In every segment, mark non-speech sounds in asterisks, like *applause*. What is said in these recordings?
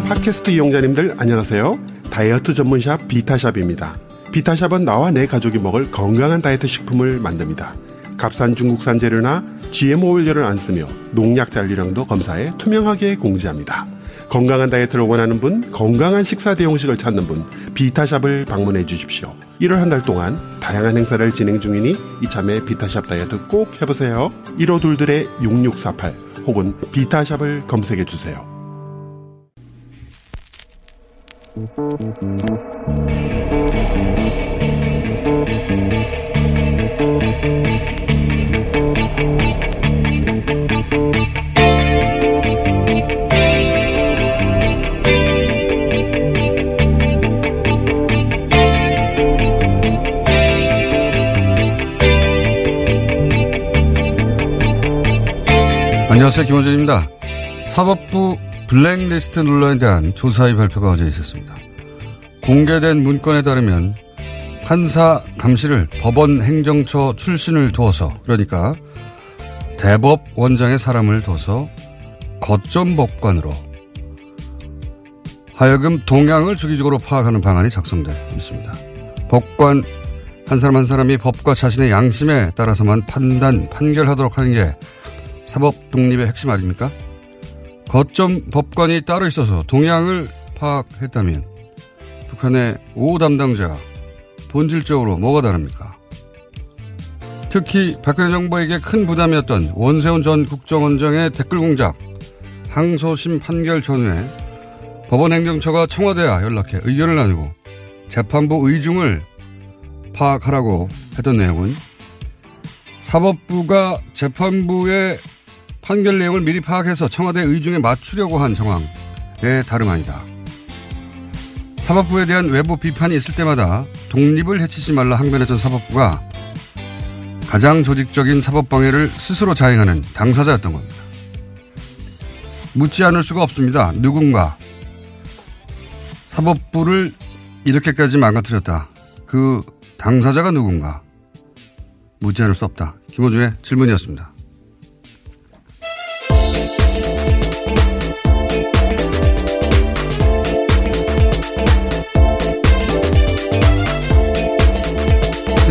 팟캐스트 이용자님들 안녕하세요. 다이어트 전문샵 비타샵입니다. 비타샵은 나와 내 가족이 먹을 건강한 다이어트 식품을 만듭니다. 값싼 중국산 재료나 GMO 원료를 안 쓰며 농약 잔류량도 검사해 투명하게 공지합니다. 건강한 다이어트를 원하는 분, 건강한 식사 대용식을 찾는 분, 비타샵을 방문해 주십시오. 1월 한 달 동안 다양한 행사를 진행 중이니 이참에 비타샵 다이어트 꼭 해보세요. 15둘들의 6648 혹은 비타샵을 검색해 주세요. 안녕하세요. 김원준입니다. 사법부 블랙리스트 논란에 대한 조사의 발표가 어제 있었습니다. 공개된 문건에 따르면 판사 감시를 법원 행정처 출신을 두어서 그러니까 대법 원장의 사람을 둬서 거점 법관으로 하여금 동향을 주기적으로 파악하는 방안이 작성돼 있습니다. 법관 한 사람 한 사람이 법과 자신의 양심에 따라서만 판단, 판결하도록 하는 게 사법 독립의 핵심 아닙니까? 거점 법관이 따로 있어서 동향을 파악했다면 북한의 오 담당자 본질적으로 뭐가 다릅니까? 특히 박근혜 정부에게 큰 부담이었던 원세훈 전 국정원장의 댓글 공작, 항소심 판결 전후에 법원 행정처가 청와대와 연락해 의견을 나누고 재판부 의중을 파악하라고 했던 내용은 사법부가 재판부의 판결 내용을 미리 파악해서 청와대 의중에 맞추려고 한 정황에 다름 아니다. 사법부에 대한 외부 비판이 있을 때마다 독립을 해치지 말라 항변했던 사법부가 가장 조직적인 사법방해를 스스로 자행하는 당사자였던 겁니다. 묻지 않을 수가 없습니다. 누군가 사법부를 이렇게까지 망가뜨렸다. 그 당사자가 누군가 묻지 않을 수 없다. 김호준의 질문이었습니다.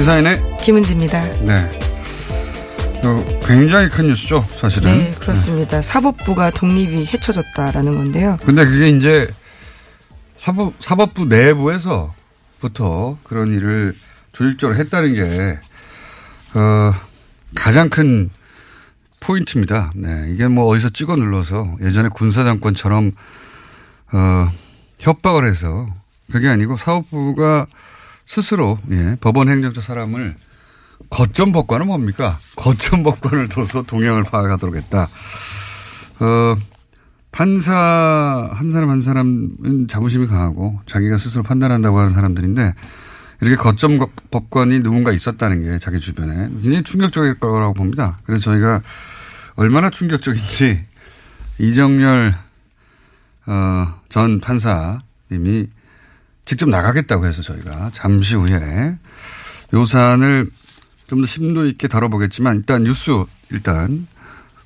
시사인의 김은지입니다. 네. 어, 굉장히 큰 뉴스죠, 사실은. 네, 그렇습니다. 사법부가 독립이 헤쳐졌다라는 건데요. 근데 그게 이제 사법, 사법부 내부에서부터 그런 일을 조직적으로 했다는 게, 어, 가장 큰 포인트입니다. 네. 이게 뭐 어디서 찍어 눌러서 예전에 군사정권처럼, 어, 협박을 해서 그게 아니고 사법부가 스스로, 예, 법원 행정처 사람을 거점 법관은 뭡니까? 거점 법관을 둬서 동향을 파악하도록 했다. 어, 판사 한 사람 한 사람은 자부심이 강하고 자기가 스스로 판단한다고 하는 사람들인데 이렇게 거점 법관이 누군가 있었다는 게 자기 주변에 굉장히 충격적일 거라고 봅니다. 그래서 저희가 얼마나 충격적인지 이정열 어, 전 판사님이 직접 나가겠다고 해서 저희가 잠시 후에 요 사안을 좀 더 심도 있게 다뤄보겠지만 일단 뉴스 일단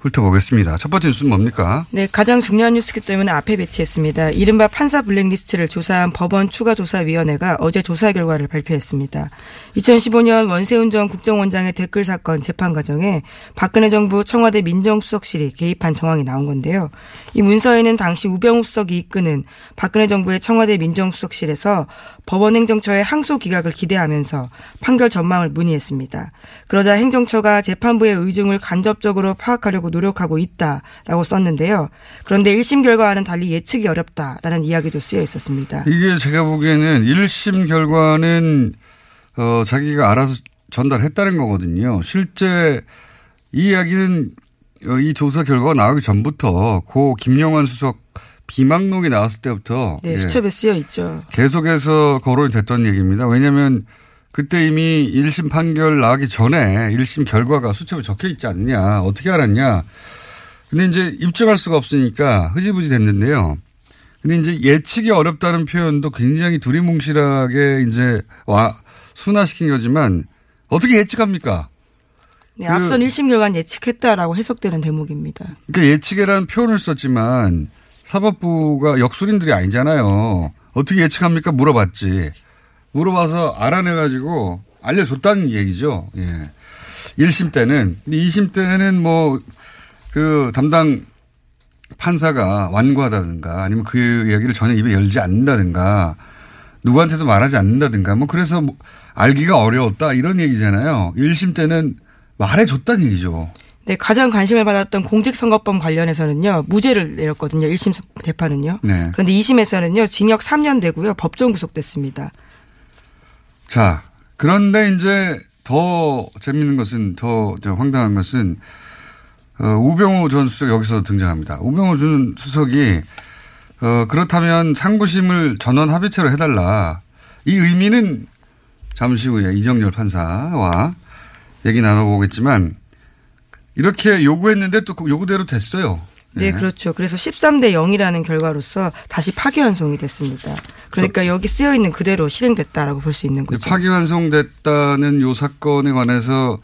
훑어보겠습니다. 첫 번째 뉴스는 뭡니까? 네, 가장 중요한 뉴스기 때문에 앞에 배치했습니다. 이른바 판사 블랙리스트를 조사한 법원 추가조사위원회가 어제 조사 결과를 발표했습니다. 2015년 원세훈 전 국정원장의 댓글 사건 재판 과정에 박근혜 정부 청와대 민정수석실이 개입한 정황이 나온 건데요. 이 문서에는 당시 우병우 수석이 이끄는 박근혜 정부의 청와대 민정수석실에서 법원 행정처의 항소 기각을 기대하면서 판결 전망을 문의했습니다. 그러자 행정처가 재판부의 의중을 간접적으로 파악하려고 노력하고 있다라고 썼는데요. 그런데 1심 결과와는 달리 예측이 어렵다라는 이야기도 쓰여 있었습니다. 이게 제가 보기에는 1심 결과는 어, 자기가 알아서 전달했다는 거거든요. 실제 이 이야기는 어, 이 조사 결과가 나오기 전부터 고 김영환 수석 비망록이 나왔을 때부터 네, 예, 수첩에 쓰여 있죠. 계속해서 거론이 됐던 얘기입니다. 왜냐하면 그때 이미 1심 판결 나기 전에 1심 결과가 수첩에 적혀 있지 않느냐. 어떻게 알았냐. 근데 이제 입증할 수가 없으니까 흐지부지 됐는데요. 근데 이제 예측이 어렵다는 표현도 굉장히 두리뭉실하게 이제 와, 순화시킨 거지만 어떻게 예측합니까? 네, 그- 앞선 1심 결과는 예측했다라고 해석되는 대목입니다. 그러니까 예측이라는 표현을 썼지만 사법부가 역술인들이 아니잖아요. 어떻게 예측합니까? 물어봤지. 물어봐서 알아내가지고 알려줬다는 얘기죠. 예. 1심 때는. 근데 2심 때는 뭐, 그 담당 판사가 완고하다든가 아니면 그 얘기를 전혀 입에 열지 않는다든가 누구한테도 말하지 않는다든가 뭐 그래서 뭐 알기가 어려웠다 이런 얘기잖아요. 1심 때는 말해줬다는 얘기죠. 네, 가장 관심을 받았던 공직선거법 관련해서는요, 무죄를 내렸거든요, 1심 재판은요. 네. 그런데 2심에서는요, 징역 3년 되고요, 법정 구속됐습니다. 자, 그런데 이제 더 재밌는 것은 더 황당한 것은 어, 우병우 전 수석 여기서 등장합니다. 우병우 전 수석이 어, 그렇다면 상부심을 전원 합의체로 해달라. 이 의미는 잠시 후에 이정렬 판사와 얘기 나눠보겠지만 이렇게 요구했는데 또그 요구대로 됐어요. 네, 그렇죠. 그래서 13대 0이라는 결과로서 다시 파기환송이 됐습니다. 그러니까 여기 쓰여 있는 그대로 실행됐다라고 볼 수 있는 거죠. 파기환송됐다는 요 사건에 관해서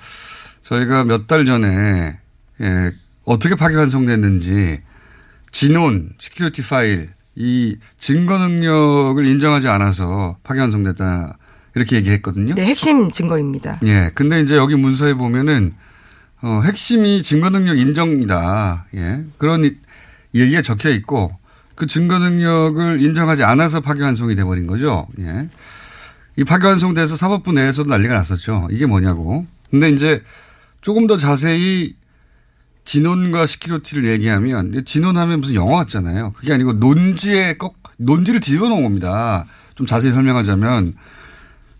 저희가 몇 달 전에 예, 어떻게 파기환송됐는지 지논, security 파일, 이 증거 능력을 인정하지 않아서 파기환송됐다 이렇게 얘기했거든요. 네, 핵심 증거입니다. 예. 근데 이제 여기 문서에 보면은 어, 핵심이 증거 능력 인정이다. 예. 그런 이- 얘기가 적혀 있고 그 증거 능력을 인정하지 않아서 파기환송이 돼버린 거죠. 예. 이 파기환송돼서 사법부 내에서도 난리가 났었죠. 이게 뭐냐고. 근데 이제 조금 더 자세히 진원과 시키로티를 얘기하면 진원하면 무슨 영화 같잖아요. 그게 아니고 논지에 꼭 논지를 뒤집어 놓은 겁니다. 좀 자세히 설명하자면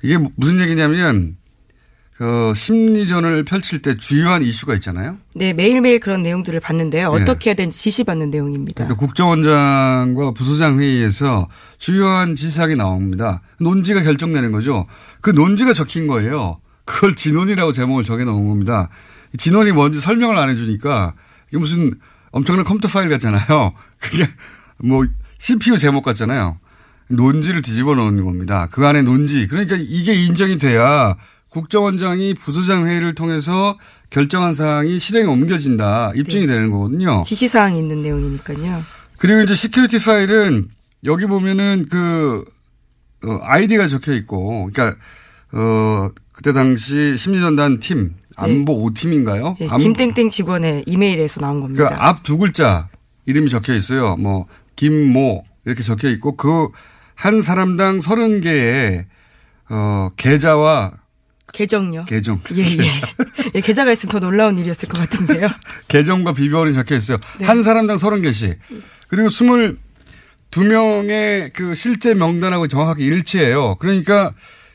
이게 무슨 얘기냐면 그 심리전을 펼칠 때 주요한 이슈가 있잖아요. 네, 매일매일 그런 내용들을 봤는데요. 네. 어떻게 해야 되는지 지시받는 내용입니다. 그러니까 국정원장과 부소장 회의에서 주요한 지시사항이 나옵니다. 논지가 결정되는 거죠. 그 논지가 적힌 거예요. 그걸 진원이라고 제목을 정해 놓은 겁니다. 이 진원이 뭔지 설명을 안 해주니까 이게 무슨 엄청난 컴퓨터 파일 같잖아요. *laughs* 그게 뭐 CPU 제목 같잖아요. 논지를 뒤집어 놓은 겁니다. 그 안에 논지. 그러니까 이게 인정이 돼야 국정원장이 부서장 회의를 통해서 결정한 사항이 실행에 옮겨진다. 입증이 되는 거거든요. 지시 사항이 있는 내용이니까요. 그리고 이제 security 파일은 여기 보면은 그, 어, 아이디가 적혀 있고, 그러니까, 어, 그때 당시 심리전단 팀, 안보 5팀인가요? 네, 김땡땡 직원의 이메일에서 나온 겁니다. 그러니까 앞 두 글자 이름이 적혀 있어요. 뭐, 김모 이렇게 적혀 있고, 그 한 사람당 30개의, 어, 계좌와 계정요. 계정. *laughs* 예, 예. 예, 계좌가 있으면 더 놀라운 일이었을 것 같은데요. *laughs* 계정과 비번이 적혀 있어요. 네. 한 사람당 30개씩. 그리고 22명의 그 실제 명단하고 정확하게 일치해요. 그러니까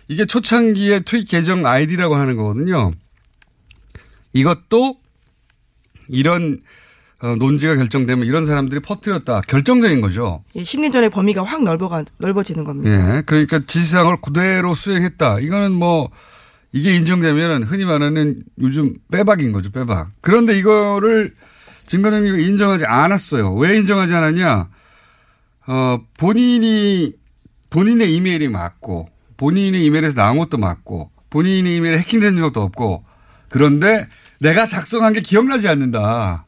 이게 초창기의 트윗 계정 아이디라고 하는 거거든요. 이것도 이런 어, 논지가 결정되면 이런 사람들이 퍼뜨렸다. 결정적인 거죠. 예, 심리전의 범위가 확 넓어가, 넓어지는 겁니다. 예. 그러니까 지시사항을 그대로 수행했다. 이거는 뭐 이게 인정되면 흔히 말하는 요즘 빼박인 거죠. 빼박. 그런데 이거를 증거 능력을 인정하지 않았어요. 왜 인정하지 않았냐? 어, 본인이 본인의 이메일이 맞고 본인의 이메일에서 나온 것도 맞고 본인의 이메일에 해킹된 적도 없고 그런데 내가 작성한 게 기억나지 않는다.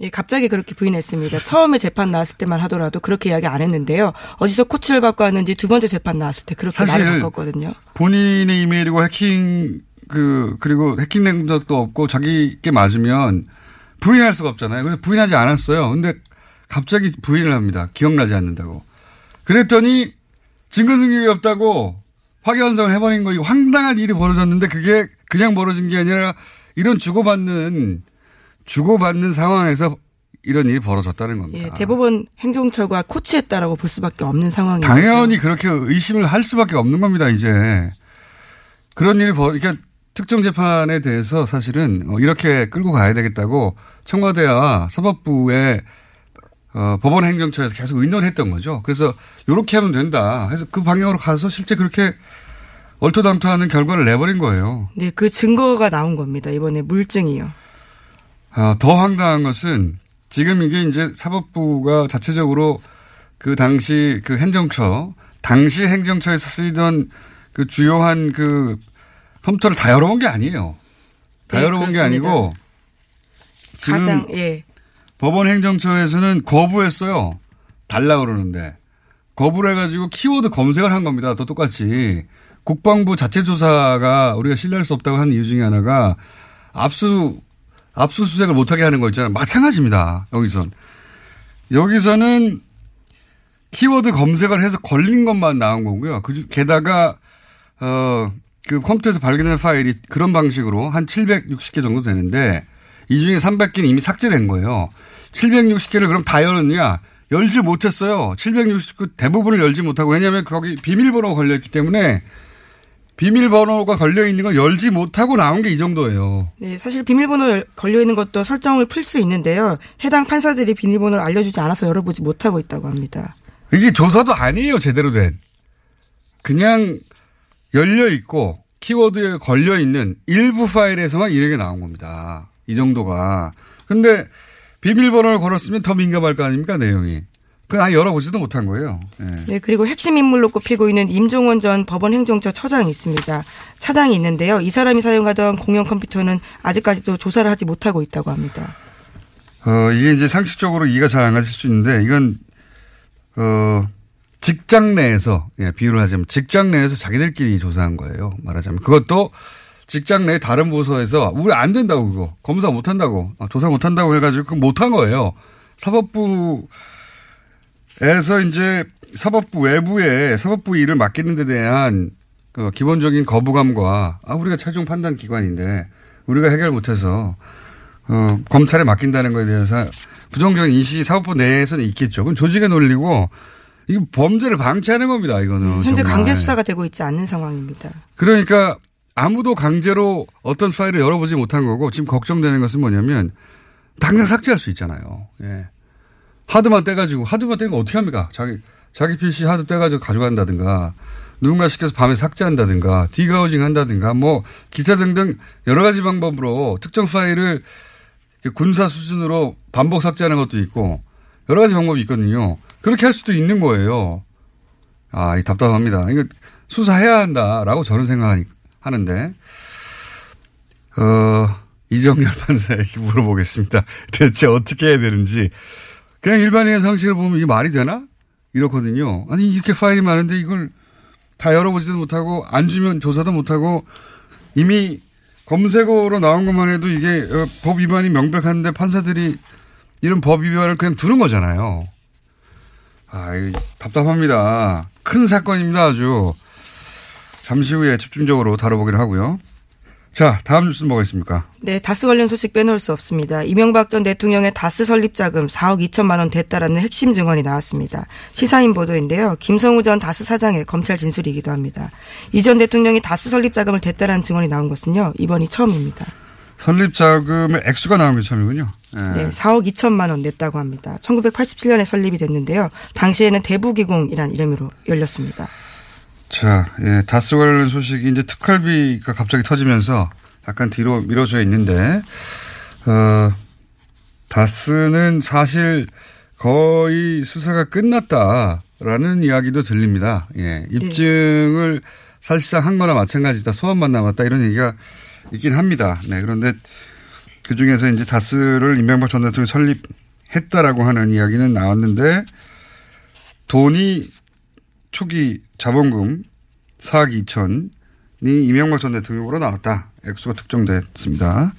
예, 갑자기 그렇게 부인했습니다. 처음에 재판 나왔을 때만 하더라도 그렇게 이야기 안 했는데요. 어디서 코치를 받고 왔는지 두 번째 재판 나왔을 때 그렇게 말을 바꿨거든요. 본인의 이메일이고 해킹 그 그리고 해킹된 적도 없고 자기께 맞으면 부인할 수가 없잖아요. 그래서 부인하지 않았어요. 근데 갑자기 부인을 합니다. 기억나지 않는다고. 그랬더니 증거 능력이 없다고 확연성을 해버린 거, 이 황당한 일이 벌어졌는데 그게 그냥 벌어진 게 아니라 이런 주고받는, 주고받는 상황에서 이런 일이 벌어졌다는 겁니다. 예, 대법원 행정처가 코치했다라고 볼 수밖에 없는 상황이죠. 당연히 그렇게 의심을 할 수밖에 없는 겁니다, 이제. 그런 일이 벌, 그러니까 특정 재판에 대해서 사실은 어, 이렇게 끌고 가야 되겠다고 청와대와 사법부에 어, 법원 행정처에서 계속 의논했던 거죠. 그래서 이렇게 하면 된다. 해서 그 방향으로 가서 실제 그렇게 얼토당토하는 결과를 내버린 거예요. 네, 그 증거가 나온 겁니다. 이번에 물증이요. 아, 더 황당한 것은 지금 이게 이제 사법부가 자체적으로 그 당시 그 행정처, 당시 행정처에서 쓰이던 그 주요한 그 컴퓨터를 다 열어본 게 아니에요. 다 네, 열어본 게 그렇습니다. 아니고 지금 가장 예. 법원 행정처에서는 거부했어요. 달라 그러는데 거부를 해가지고 키워드 검색을 한 겁니다. 또 똑같이 국방부 자체 조사가 우리가 신뢰할 수 없다고 하는 이유 중에 하나가 압수 압수수색을 못하게 하는 거 있잖아요. 마찬가지입니다. 여기선 여기서는 키워드 검색을 해서 걸린 것만 나온 거고요. 그 중- 게다가 어 그 컴퓨터에서 발견된 파일이 그런 방식으로 한 760개 정도 되는데 이 중에 300개는 이미 삭제된 거예요. 760개를 그럼 다 열었냐? 열지 못했어요. 760개 대부분을 열지 못하고 왜냐하면 거기 비밀번호가 걸려있기 때문에 비밀번호가 걸려있는 걸 열지 못하고 나온 게 이 정도예요. 네, 사실 비밀번호 걸려 있는 것도 설정을 풀 수 있는데요. 해당 판사들이 비밀번호를 알려주지 않아서 열어보지 못하고 있다고 합니다. 이게 조사도 아니에요, 제대로 된. 그냥 열려 있고 키워드에 걸려 있는 일부 파일에서만 이렇게 나온 겁니다. 이 정도가. 근데 비밀번호를 걸었으면 더 민감할 거 아닙니까, 내용이. 그건 아예 열어보지도 못한 거예요. 예. 네, 그리고 핵심 인물로 꼽히고 있는 임종원 전 법원 행정처 처장이 있습니다. 차장이 있는데요. 이 사람이 사용하던 공용 컴퓨터는 아직까지도 조사를 하지 못하고 있다고 합니다. 어, 이게 이제 상식적으로 이해가 잘 안 가실 수 있는데, 이건, 어, 직장 내에서, 예, 비유를 하자면 직장 내에서 자기들끼리 조사한 거예요. 말하자면. 그것도 직장 내 다른 부서에서, 우리 안 된다고, 그거. 검사 못 한다고, 아, 조사 못 한다고 해가지고 그거 못한 거예요. 사법부 에서 이제 사법부 외부에 사법부 일을 맡기는 데 대한 그 기본적인 거부감과, 아, 우리가 최종 판단 기관인데, 우리가 해결 못해서, 어, 검찰에 맡긴다는 것에 대해서 부정적인 인식이 사법부 내에서는 있겠죠. 그건 조직의 논리고 이거 범죄를 방치하는 겁니다. 이거는 현재 정말. 강제 수사가 되고 있지 않는 상황입니다. 그러니까 아무도 강제로 어떤 파일을 열어보지 못한 거고 지금 걱정되는 것은 뭐냐면 당장 삭제할 수 있잖아요. 예. 하드만 떼가지고 하드만 떼면 어떻게 합니까? 자기 자기 PC 하드 떼가지고 가져간다든가 누군가 시켜서 밤에 삭제한다든가 디가우징 한다든가 뭐 기타 등등 여러 가지 방법으로 특정 파일을 군사 수준으로 반복 삭제하는 것도 있고 여러 가지 방법이 있거든요. 그렇게 할 수도 있는 거예요. 아, 이 답답합니다. 이거 수사해야 한다라고 저는 생각하는데, 어, 이정열 판사에게 물어보겠습니다. *laughs* 대체 어떻게 해야 되는지. 그냥 일반인의 상식을 보면 이게 말이 되나? 이렇거든요. 아니, 이렇게 파일이 많은데 이걸 다 열어보지도 못하고, 안 주면 조사도 못하고, 이미 검색어로 나온 것만 해도 이게 어, 법 위반이 명백한데 판사들이 이런 법 위반을 그냥 두는 거잖아요. 아, 답답합니다. 큰 사건입니다, 아주. 잠시 후에 집중적으로 다뤄보기로 하고요. 자, 다음 뉴스는 뭐가 있습니까? 네, 다스 관련 소식 빼놓을 수 없습니다. 이명박 전 대통령의 다스 설립 자금 4억 2천만 원 됐다라는 핵심 증언이 나왔습니다. 시사인 보도인데요. 김성우 전 다스 사장의 검찰 진술이기도 합니다. 이 전 대통령이 다스 설립 자금을 됐다라는 증언이 나온 것은요. 이번이 처음입니다. 설립 자금의 액수가 나온 게 처음이군요. 예. 네, 4억 2천만 원 냈다고 합니다. 1987년에 설립이 됐는데요. 당시에는 대부기공이란 이름으로 열렸습니다. 자, 예, 다스 관련 소식이 이제 특활비가 갑자기 터지면서 약간 뒤로 미뤄져 있는데, 어, 다스는 사실 거의 수사가 끝났다. 라는 이야기도 들립니다. 예. 입증을 사실상 한 거나 마찬가지다. 소환만 남았다. 이런 얘기가 있긴 합니다. 네. 그런데 그 중에서 이제 다스를 이명박 전 대통령이 설립했다라고 하는 이야기는 나왔는데 돈이 초기 자본금 4억 2천이 이명박 전 대통령으로 나왔다. 액수가 특정됐습니다.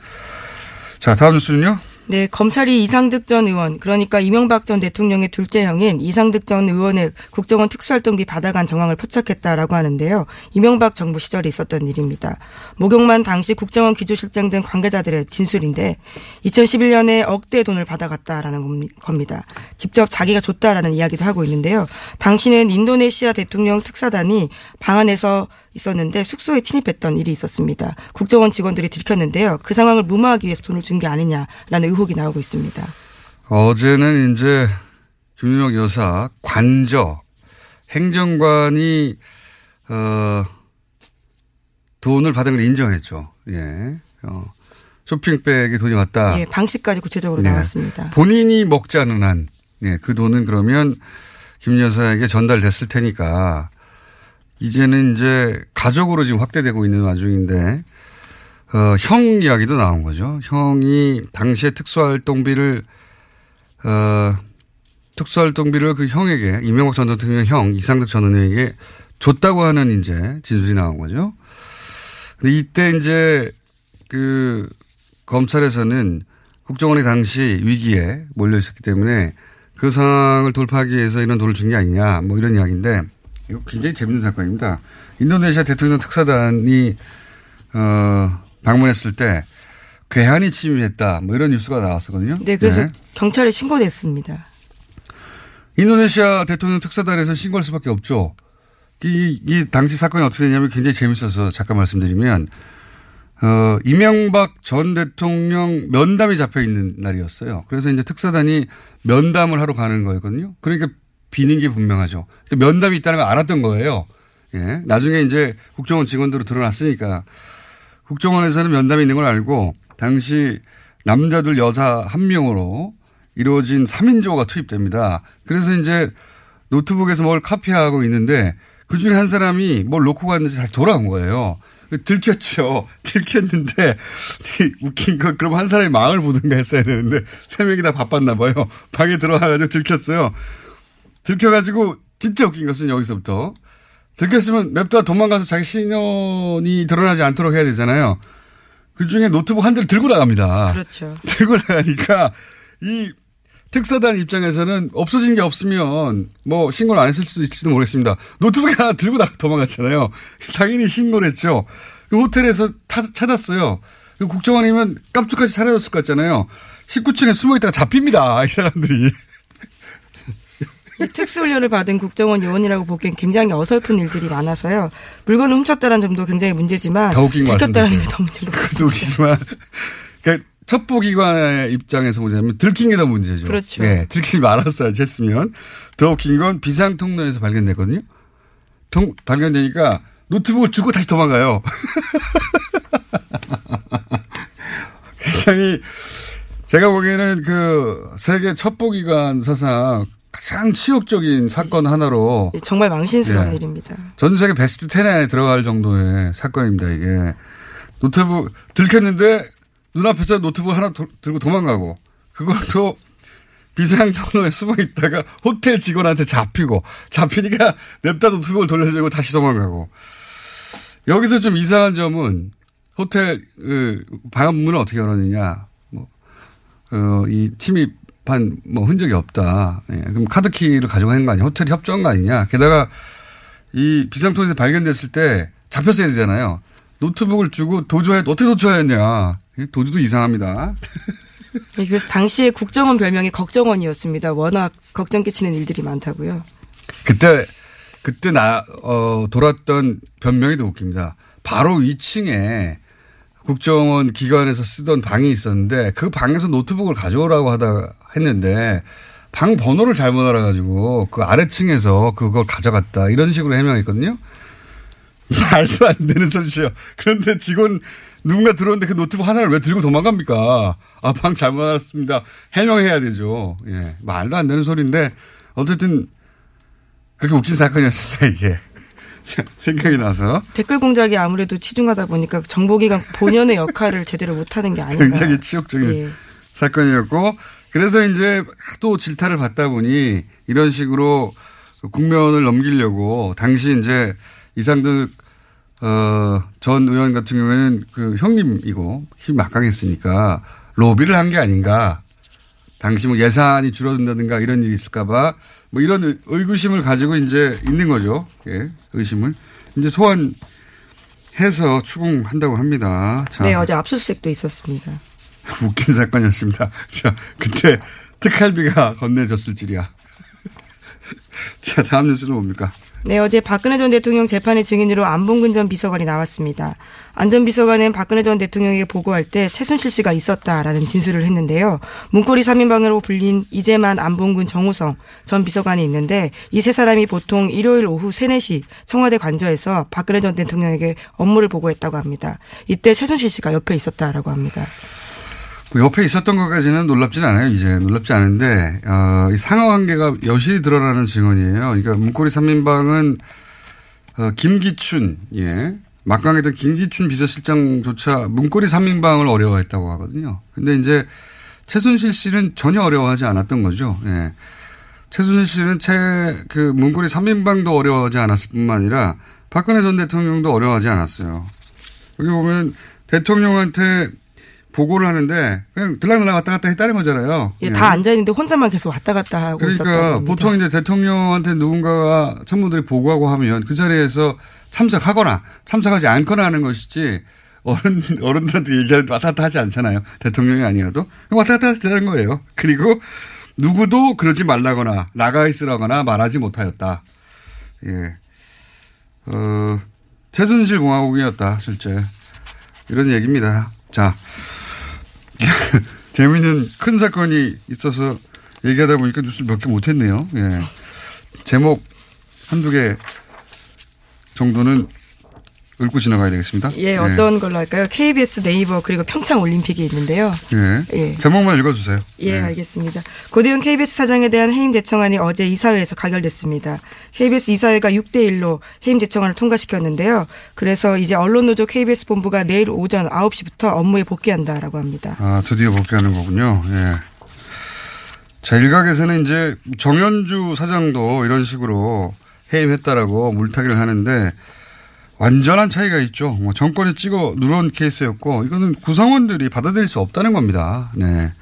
자, 다음 뉴스는요? 네, 검찰이 이상득 전 의원, 그러니까 이명박 전 대통령의 둘째 형인 이상득 전 의원의 국정원 특수활동비 받아간 정황을 포착했다라고 하는데요. 이명박 정부 시절에 있었던 일입니다. 목욕만 당시 국정원 기조실장 등 관계자들의 진술인데 2011년에 억대 돈을 받아갔다라는 겁니다. 직접 자기가 줬다라는 이야기도 하고 있는데요. 당시는 인도네시아 대통령 특사단이 방 안에서 있었는데 숙소에 침입했던 일이 있었습니다. 국정원 직원들이 들켰는데요. 그 상황을 무마하기 위해서 돈을 준 게 아니냐라는 의혹이 나오고 있습니다. 어제는 이제 윤석 여사 관저 행정관이 어 돈을 받은 걸 인정했죠. 예. 어, 쇼핑백에 돈이 왔다. 예, 방식까지 구체적으로 네. 나왔습니다. 본인이 않은 한, 예, 그 돈은 그러면 김 여사에게 전달됐을 테니까 이제는 이제 가족으로 지금 확대되고 있는 와중인데 어, 형 이야기도 나온 거죠. 형이 당시에 특수활동비를 어, 특수활동비를 그 형에게 이명박 전 대통령 형 이상득 전 의원에게 줬다고 하는 이제 진술이 나온 거죠. 근데 이때 이제 그 검찰에서는 국정원이 당시 위기에 몰려 있었기 때문에 그 상황을 돌파하기 위해서 이런 돈을 준 게 아니냐 뭐 이런 이야기인데 이거 굉장히 재밌는 사건입니다. 인도네시아 대통령 특사단이 어, 방문했을 때 괴한이 침입했다. 뭐 이런 뉴스가 나왔었거든요. 네, 그래서 네. 경찰에 신고됐습니다. 인도네시아 대통령 특사단에서 신고할 수밖에 없죠. 이, 이 당시 사건이 어떻게 되냐면 굉장히 재밌어서 잠깐 말씀드리면 어, 이명박 전 대통령 면담이 잡혀 있는 날이었어요. 그래서 이제 특사단이 면담을 하러 가는 거였거든요. 그러니까 비는 게 분명하죠. 그러니까 면담이 있다는 걸 알았던 거예요. 예. 나중에 이제 국정원 직원들로 드러났으니까 국정원에서는 면담이 있는 걸 알고 당시 남자들 여자 한 명으로 이루어진 3인조가 투입됩니다. 그래서 이제 노트북에서 뭘 카피하고 있는데 그 중에 한 사람이 뭘 놓고 갔는지 다시 돌아온 거예요. 들켰죠. *laughs* 들켰는데 웃긴 거 그럼 한 사람이 망을 보든가 했어야 되는데 세 명이 다 바빴나 봐요. 방에 들어와가지고 들켰어요. 들켜가지고 진짜 웃긴 것은 여기서부터 들켰으면 냅다 도망가서 자기 신원이 드러나지 않도록 해야 되잖아요. 그 중에 노트북 한 대를 들고 나갑니다. 그렇죠. *laughs* 들고 나가니까 이 특사단 입장에서는 없어진 게 없으면 뭐 신고를 안 했을 수도 있을지도 모르겠습니다. 노트북 하나 들고 나가 도망갔잖아요. *laughs* 당연히 신고를 했죠. 그 호텔에서 타, 찾았어요. 그 국정원이면 깜짝같이 사라졌을 것 같잖아요. 19층에 숨어 있다가 잡힙니다. 이 사람들이. 특수훈련을 받은 국정원 요원이라고 보기엔 굉장히 어설픈 일들이 많아서요. 물건을 훔쳤다는 점도 굉장히 문제지만 더 웃긴 들켰다는 게더 문제로 그것도 웃기지만 그러니까 첩보기관의 입장에서 보자면 들킨 게 더 문제죠. 그렇죠. 네, 들키지 말았어야지 했으면 더 웃긴 건 비상통로에서 발견됐거든요. 통, 발견되니까 노트북을 주고 다시 도망가요. *laughs* 굉장히 제가 보기에는 그 세계 첩보기관 사상 가장 치욕적인 사건 하나로 정말 망신스러운 예. 일입니다. 전 세계 베스트 10에 안에 들어갈 정도의 사건입니다. 이게 노트북 들켰는데 눈앞에서 노트북 하나 도, 들고 도망가고 그것도 비상 통로에 숨어 있다가 호텔 직원한테 잡히고 잡히니까 냅다 노트북을 돌려주고 다시 도망가고 여기서 좀 이상한 점은 호텔 그 방문을 어떻게 열었느냐 뭐 어, 이 침입 한뭐 흔적이 없다. 예. 그럼 카드키를 가져가는 거 아니야? 호텔이 협조한 거 아니냐? 게다가 이 비상통에서 발견됐을 때 잡혔어야 되잖아요. 노트북을 주고 도주해 어떻게 도주했냐? 예, 도주도 이상합니다. 네, 그래서 당시에 국정원 별명이 걱정원이었습니다. 워낙 걱정 끼치는 일들이 많다고요. 그때 그때 나 어, 돌았던 변명이 더 웃깁니다. 바로 위층에 국정원 기관에서 쓰던 방이 있었는데 그 방에서 노트북을 가져오라고 하다 했는데 방 번호를 잘못 알아가지고 그 아래층에서 그걸 가져갔다 이런 식으로 해명했거든요. *laughs* 말도 안 되는 소리죠. 그런데 직원 누군가 들어오는데 그 노트북 하나를 왜 들고 도망갑니까? 아, 방 잘못 알았습니다. 해명해야 되죠. 예. 말도 안 되는 소리인데 어쨌든 그렇게 웃긴 사건이었습니다, 이게. *laughs* 생각이 나서. 댓글 공작이 아무래도 치중하다 보니까 정보기관 본연의 역할을 제대로 못하는 게 아닌가. 굉장히 치욕적인 예. 사건이었고, 그래서 이제 하도 질타를 받다 보니 이런 식으로 국면을 넘기려고 당시 이제 이상득 어, 전 의원 같은 경우에는 그 형님이고 힘 막강했으니까 로비를 한 게 아닌가. 당시 뭐 예산이 줄어든다든가 이런 일이 있을까봐 뭐 이런 의- 의구심을 가지고 이제 있는 거죠. 예, 의심을. 이제 소환해서 추궁한다고 합니다. 자. 네, 어제 압수수색도 있었습니다. *laughs* 웃긴 사건이었습니다. 자, 그때 특할비가 건네졌을 줄이야. *laughs* 자, 다음 뉴스는 뭡니까? 네, 어제 박근혜 전 대통령 재판의 증인으로 안봉근 전 비서관이 나왔습니다. 안 전 비서관은 박근혜 전 대통령에게 보고할 때 최순실 씨가 있었다라는 진술을 했는데요. 문고리 3인방으로 불린 이재만, 안봉근, 정우성 전 비서관이 있는데 이 세 사람이 보통 일요일 오후 3, 4시 청와대 관저에서 박근혜 전 대통령에게 업무를 보고했다고 합니다. 이때 최순실 씨가 옆에 있었다라고 합니다. 뭐 옆에 있었던 것까지는 놀랍진 않아요, 이제. 놀랍지 않은데, 어, 이 상하 관계가 여실히 드러나는 증언이에요. 그러니까 문고리 3인방은, 어, 김기춘, 예. 막강했던 김기춘 비서실장조차 문고리 3인방을 어려워했다고 하거든요. 근데 이제 최순실 씨는 전혀 어려워하지 않았던 거죠. 예. 최순실 씨는 채, 그 문고리 3인방도 어려워하지 않았을 뿐만 아니라 박근혜 전 대통령도 어려워하지 않았어요. 여기 보면 대통령한테 보고를 하는데 그냥 들락날락 왔다 갔다 했다는 거잖아요. 예, 예. 다 앉아 있는데 혼자만 계속 왔다 갔다 하고 그러니까 합니다. 보통 이제 대통령한테 누군가가 참모들이 보고하고 하면 그 자리에서 참석하거나 참석하지 않거나 하는 것이지 어른, *laughs* 어른들한테 얘기하는데 왔다 갔다 하지 않잖아요. 대통령이 아니어도. 왔다 갔다 했다는 거예요. 그리고 누구도 그러지 말라거나 나가 있으라거나 말하지 못하였다. 예. 어, 최순실 공화국이었다, 실제. 이런 얘기입니다. 자. *laughs* 재미있는 큰 사건이 있어서 얘기하다 보니까 뉴스를 몇 개 못했네요. 예. 제목 한두 개 정도는 읊고 지나가야 되겠습니다. 예, 어떤 걸로 할까요? KBS 네이버 그리고 평창 올림픽이 있는데요. 예. 예. 제목만 읽어주세요. 예, 네. 알겠습니다. 고대현 KBS 사장에 대한 해임 제청안이 어제 이사회에서 가결됐습니다. KBS 이사회가 6대 1로 해임 제청안을 통과시켰는데요. 그래서 이제 언론노조 KBS 본부가 내일 오전 9시부터 업무에 복귀한다라고 합니다. 아, 드디어 복귀하는 거군요. 예. 자, 일각에서는 이제 정현주 사장도 이런 식으로 해임했다라고 물타기를 하는데 완전한 차이가 있죠. 뭐 정권이 찍어 누른 케이스였고 이거는 구성원들이 받아들일 수 없다는 겁니다. 네.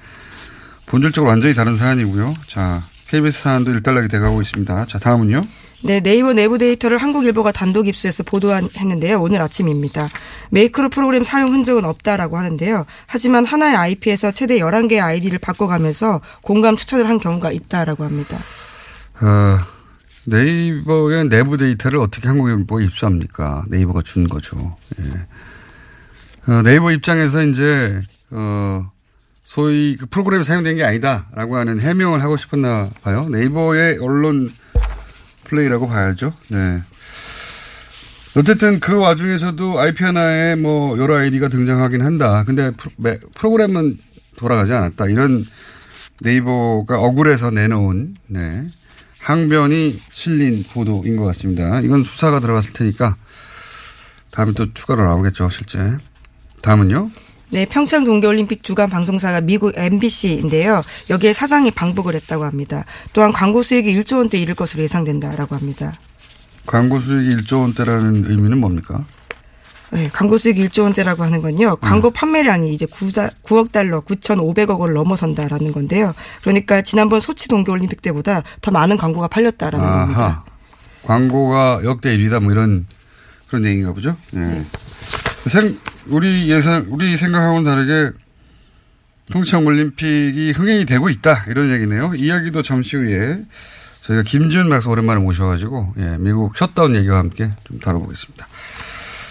본질적으로 완전히 다른 사안이고요. 자, KBS 사안도 일단락이 돼가고 있습니다. 자, 다음은요. 네, 네이버 내부 데이터를 한국일보가 단독 입수해서 보도했는데요. 오늘 아침입니다. 매크로 프로그램 사용 흔적은 없다라고 하는데요. 하지만 하나의 IP에서 최대 11개의 아이디를 바꿔가면서 공감 추천을 한 경우가 있다라고 합니다. 어, 네이버의 내부 데이터를 어떻게 한국 일보에 입수합니까? 네이버가 준 거죠. 예. 어, 네이버 입장에서 이제, 어, 소위 그 프로그램이 사용된 게 아니다라고 하는 해명을 하고 싶었나 봐요. 네이버의 언론 플레이라고 봐야죠. 네. 어쨌든 그 와중에서도 IP 하나에 뭐 여러 아이디가 등장하긴 한다. 근데 프로그램은 돌아가지 않았다. 이런 네이버가 억울해서 내놓은 네. 항변이 실린 보도인 것 같습니다. 이건 수사가 들어갔을 테니까 다음에 또 추가로 나오겠죠, 실제. 다음은요? 네, 평창 동계올림픽 주간 방송사가 미국 MBC인데요. 여기에 사장이 방북을 했다고 합니다. 또한 광고 수익이 1조 원대 이를 것으로 예상된다라고 합니다. 광고 수익이 1조 원대라는 의미는 뭡니까? 네, 광고 수익이 1조 원대라고 하는 건요. 광고 판매량이 이제 9억 달러, 9,500억 원을 넘어선다라는 건데요. 그러니까 지난번 소치 동계올림픽 때보다 더 많은 광고가 팔렸다라는 겁니다. 아하. 광고가 역대 1위다 뭐 이런 그런 얘기인가 보죠? 네. 생, 우리 예상, 우리 생각하고는 다르게 평창 올림픽이 흥행이 되고 있다. 이런 얘기네요. 이야기도 잠시 후에 저희가 김지윤 박사 오랜만에 모셔가지고, 예, 미국 셧다운 얘기와 함께 좀 다뤄보겠습니다.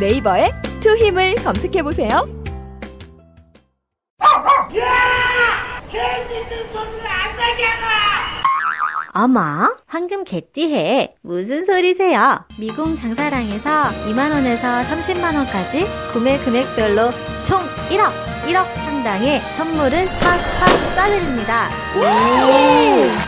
네이버에 투 힘을 검색해 보세요. 어머, 황금 개띠해. 무슨 소리세요? 미궁 장사랑에서 2만원에서 30만원까지 구매 금액별로 총 1억, 1억 상당의 선물을 팍팍 쏴드립니다.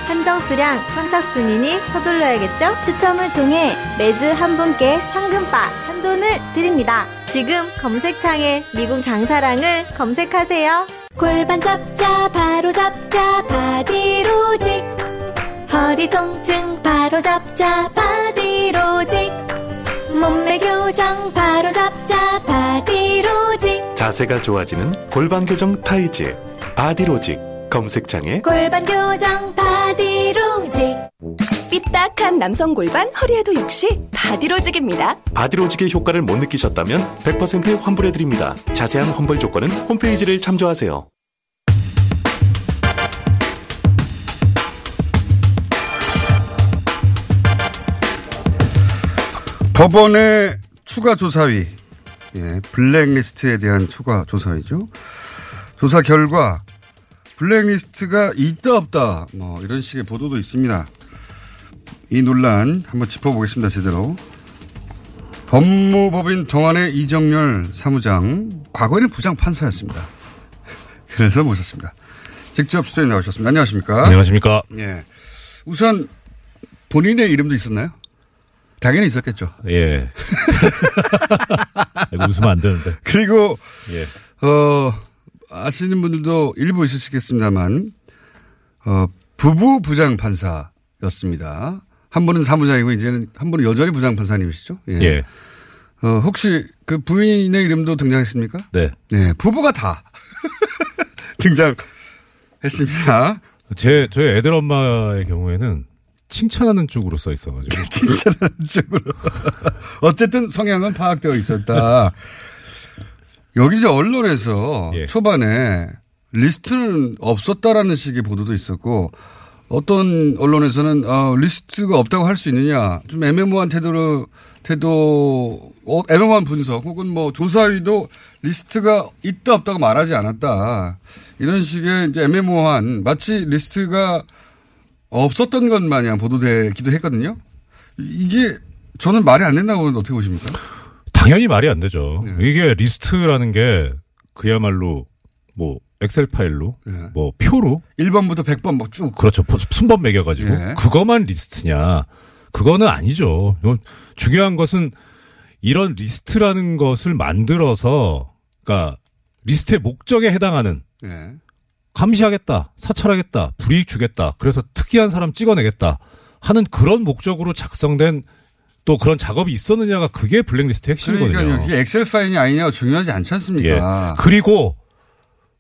한정 수량 선착 순이니 서둘러야겠죠? 추첨을 통해 매주 한 분께 황금바 한 돈을 드립니다. 지금 검색창에 미궁 장사랑을 검색하세요. 골반 잡자 바로 잡자 바디로직 허리 통증 바로 잡자 바디로직 몸매 교정 바로 잡자 바디로직 자세가 좋아지는 골반 교정 타이즈 바디로직 검색창에 골반 교정 바디로직 삐딱한 남성 골반 허리에도 역시 바디로직입니다. 바디로직의 효과를 못 느끼셨다면 100% 환불해드립니다. 자세한 환불 조건은 홈페이지를 참조하세요. 법원의 추가 조사위, 예, 블랙리스트에 대한 추가 조사위죠. 조사 결과 블랙리스트가 있다 없다 뭐 이런 식의 보도도 있습니다. 이 논란 한번 짚어보겠습니다. 제대로. 법무법인 동안의 이정열 사무장 과거에는 부장 판사였습니다. *laughs* 그래서 모셨습니다. 직접 수도에 나오셨습니다. 안녕하십니까? 안녕하십니까? 예. 우선 본인의 이름도 있었나요? 당연히 있었겠죠. 예. *laughs* 웃으면 안 되는데. 그리고 예. 어 아시는 분들도 일부 있으시겠습니다만 어 부부 부장 판사였습니다. 한 분은 사무장이고 이제는 한 분은 여전히 부장 판사님이시죠? 예. 어 혹시 그 부인의 이름도 등장했습니까? 네. 네, 부부가 다 *laughs* 등장했습니다. 제 저희 애들 엄마의 경우에는 칭찬하는 쪽으로 써 있어가지고. *laughs* 칭찬하는 쪽으로. *laughs* 어쨌든 성향은 파악되어 있었다. 여기 이제 언론에서 예. 초반에 리스트는 없었다라는 식의 보도도 있었고 어떤 언론에서는 어, 리스트가 없다고 할 수 있느냐 좀 애매모호한 태도로 태도 어, 애매모호한 분석 혹은 뭐 조사위도 리스트가 있다 없다고 말하지 않았다 이런 식의 이제 애매모호한 마치 리스트가 없었던 것 마냥 보도되기도 했거든요. 이게 저는 말이 안 된다고 보는데 어떻게 보십니까? 당연히 말이 안 되죠. 네. 이게 리스트라는 게 그야말로 뭐 엑셀 파일로 뭐 표로 1번부터 100번 막 쭉. 그렇죠. 포- 순번 매겨 가지고 예. 그거만 리스트냐? 그거는 아니죠. 중요한 것은 이런 리스트라는 것을 만들어서 그러니까 리스트의 목적에 해당하는 네. 감시하겠다, 사찰하겠다, 불이익 주겠다, 그래서 특이한 사람 찍어내겠다 하는 그런 목적으로 작성된 또 그런 작업이 있었느냐가 그게 블랙리스트 핵심이거든요. 그러니까요. 이게 엑셀 파일이 아니냐가 중요하지 않지 않습니까? 예. 그리고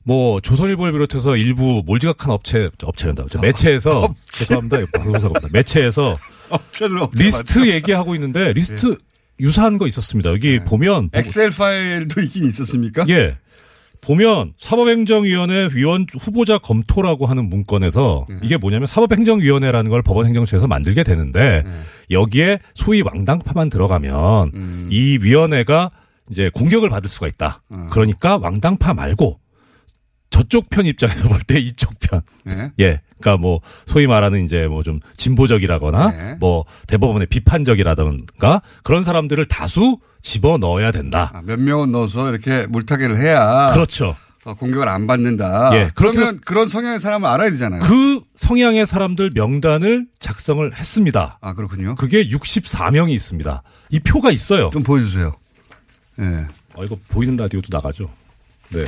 뭐 조선일보를 비롯해서 일부 몰지각한 업체 업체란다. 저 매체에서 죄송합니다. 이거 방송사가 없다. 매체에서 업체를 업체 리스트 맞죠? 얘기하고 있는데 리스트 유사한 거 있었습니다. 여기 보면 엑셀 파일도 있긴 있었습니까? 예. 보면 사법행정위원회 위원 후보자 검토라고 하는 문건에서 이게 뭐냐면 사법행정위원회라는 걸 법원행정처에서 만들게 되는데 여기에 소위 왕당파만 들어가면 이 위원회가 이제 공격을 받을 수가 있다. 그러니까 왕당파 말고 저쪽 편 입장에서 볼 때 이쪽 편. 네. 예. 그러니까 뭐 소위 말하는 이제 뭐 좀 진보적이라거나 네. 뭐 대법원의 비판적이라든가 그런 사람들을 다수 집어 넣어야 된다. 아, 몇 명은 넣어서 이렇게 물타기를 해야. 그렇죠. 어, 공격을 안 받는다. 예, 그러면 그런 성향의 사람을 알아야 되잖아요. 그 성향의 사람들 명단을 작성을 했습니다. 아, 그렇군요. 그게 64명이 있습니다. 이 표가 있어요. 좀 보여 주세요. 예. 어, 이거 보이는 라디오도 나가죠. 네.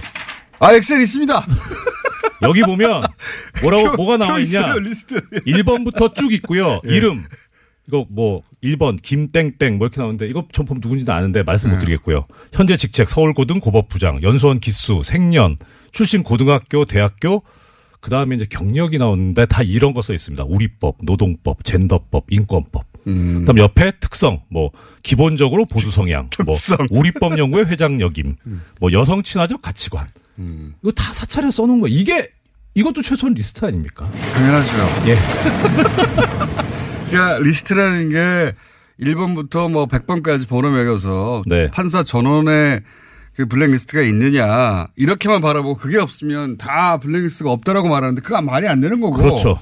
아, 엑셀 있습니다. *laughs* 여기 보면 뭐라고 표- 뭐가 나와 표 있냐? 있어요, 리스트. 1번부터 쭉 있고요. *laughs* 예. 이름 이거 뭐 1번 김땡땡 뭐 이렇게 나오는데 이거 전 보면 누군지는 아는데 말씀 네. 못 드리겠고요. 현재 직책 서울고등 고법부장, 연수원 기수, 생년, 출신 고등학교, 대학교 그 다음에 이제 경력이 나오는데 다 이런 거 써 있습니다. 우리법, 노동법, 젠더법, 인권법. 음. 그다음 옆에 특성, 뭐 기본적으로 보수 성향, 뭐 우리법 연구회 회장 역임, 음. 뭐 여성 친화적 가치관. 이거 다 사찰에 써놓은 거. 이게 이것도 최소한 리스트 아닙니까? 당연하죠. 예. *laughs* 그러니까 리스트라는 게 1번부터 뭐 100번까지 번호 매겨서 네. 판사 전원의 그 블랙리스트가 있느냐 이렇게만 바라보고 그게 없으면 다 블랙리스트가 없다라고 말하는데 그거 말이 안 되는 거고 그렇죠.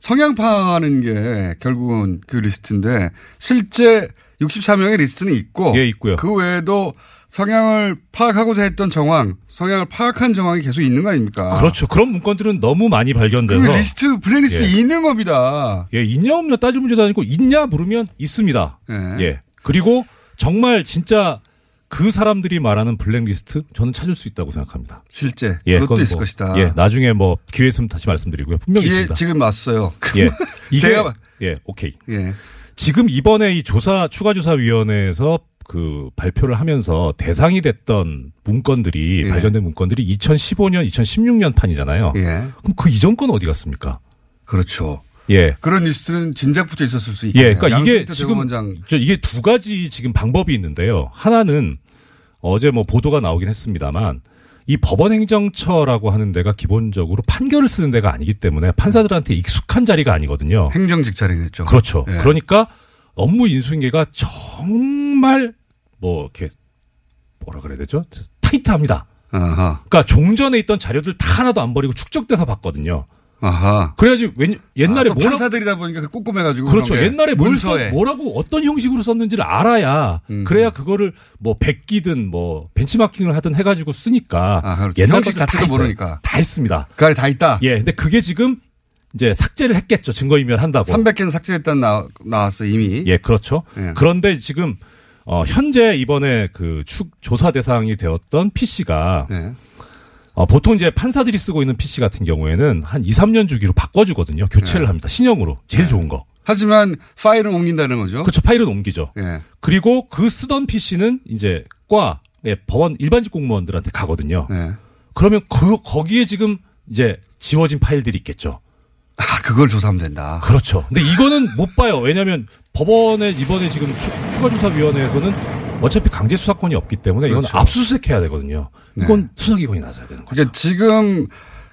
성향 파악하는 게 결국은 그 리스트인데 실제 64명의 리스트는 있고 예, 있고요. 그 외에도 성향을 파악하고자 했던 정황, 성향을 파악한 정황이 계속 있는 거 아닙니까? 그렇죠. 그런 문건들은 너무 많이 그 발견돼서 리스트 블랙리스트 예. 있는 겁니다. 예, 있냐 없냐 따질 문제도 아니고 있냐 물으면 있습니다. 예. 예. 그리고 정말 진짜 그 사람들이 말하는 블랙리스트 저는 찾을 수 있다고 생각합니다. 실제 예, 그것도 있을 뭐, 것이다. 예, 나중에 뭐 기회 있으면 다시 말씀드리고요. 분명히 있습니다. 지금 왔어요. 예. *laughs* 이게 제가- 예, 오케이. 예. 지금 이번에 이 조사 추가 조사 위원회에서 그 발표를 하면서 대상이 됐던 문건들이 예. 발견된 문건들이 2015년, 2016년 판이잖아요. 예. 그럼 그 이전 건 어디 갔습니까? 그렇죠. 예. 그런 리스트는 진작부터 있었을 수 있겠네요. 예, 그러니까 이게 지금 저 이게 두 가지 지금 방법이 있는데요. 하나는 어제 뭐 보도가 나오긴 했습니다만 이 법원행정처라고 하는 데가 기본적으로 판결을 쓰는 데가 아니기 때문에 판사들한테 익숙한 자리가 아니거든요. 행정직 자리겠죠. 그렇죠. 예. 그러니까 업무 인수인계가 정말 뭐 이렇게 뭐라 그래야 되죠? 타이트합니다. 아하. 그러니까 종전에 있던 자료들 다 하나도 안 버리고 축적돼서 봤거든요. 아하. 그래야지 웬 옛날에 아, 또 뭐라 판사들이다 보니까 그 꼼꼼해가지고 그렇죠. 옛날에 뭘 써, 뭐라고 어떤 형식으로 썼는지를 알아야 음. 그래야 그거를 뭐 백기든 뭐 벤치마킹을 하든 해가지고 쓰니까 아, 그렇죠. 옛날 형식 자체도. 모르니까. 다 했습니다. 그 안에 다 있다. 예, 근데 그게 지금 이제 삭제를 했겠죠. 증거인멸 한다고. 300개는 삭제했다는 나, 나왔어 이미. 예, 그렇죠. 예. 그런데 지금 어 현재 이번에 그 추, 조사 대상이 되었던 PC가 예. 어, 보통 이제 판사들이 쓰고 있는 PC 같은 경우에는 한 2, 3년 주기로 바꿔주거든요. 교체를 네. 합니다. 신형으로. 제일 좋은 거. 하지만 파일은 옮긴다는 거죠. 그렇죠. 파일은 옮기죠. 예. 그리고 그 쓰던 PC는 이제 과 예, 법원 일반직 공무원들한테 가거든요. 예. 그러면 그 거기에 지금 이제 지워진 파일들이 있겠죠. 아 그걸 조사하면 된다. 그렇죠. 근데 이거는 못 봐요. 왜냐하면 법원에 이번에 지금 추- 추가조사위원회에서는 어차피 강제 수사권이 없기 때문에 이건 그렇죠. 압수수색해야 되거든요. 이건 수사기관이 나서야 되는 거죠. 그러니까 지금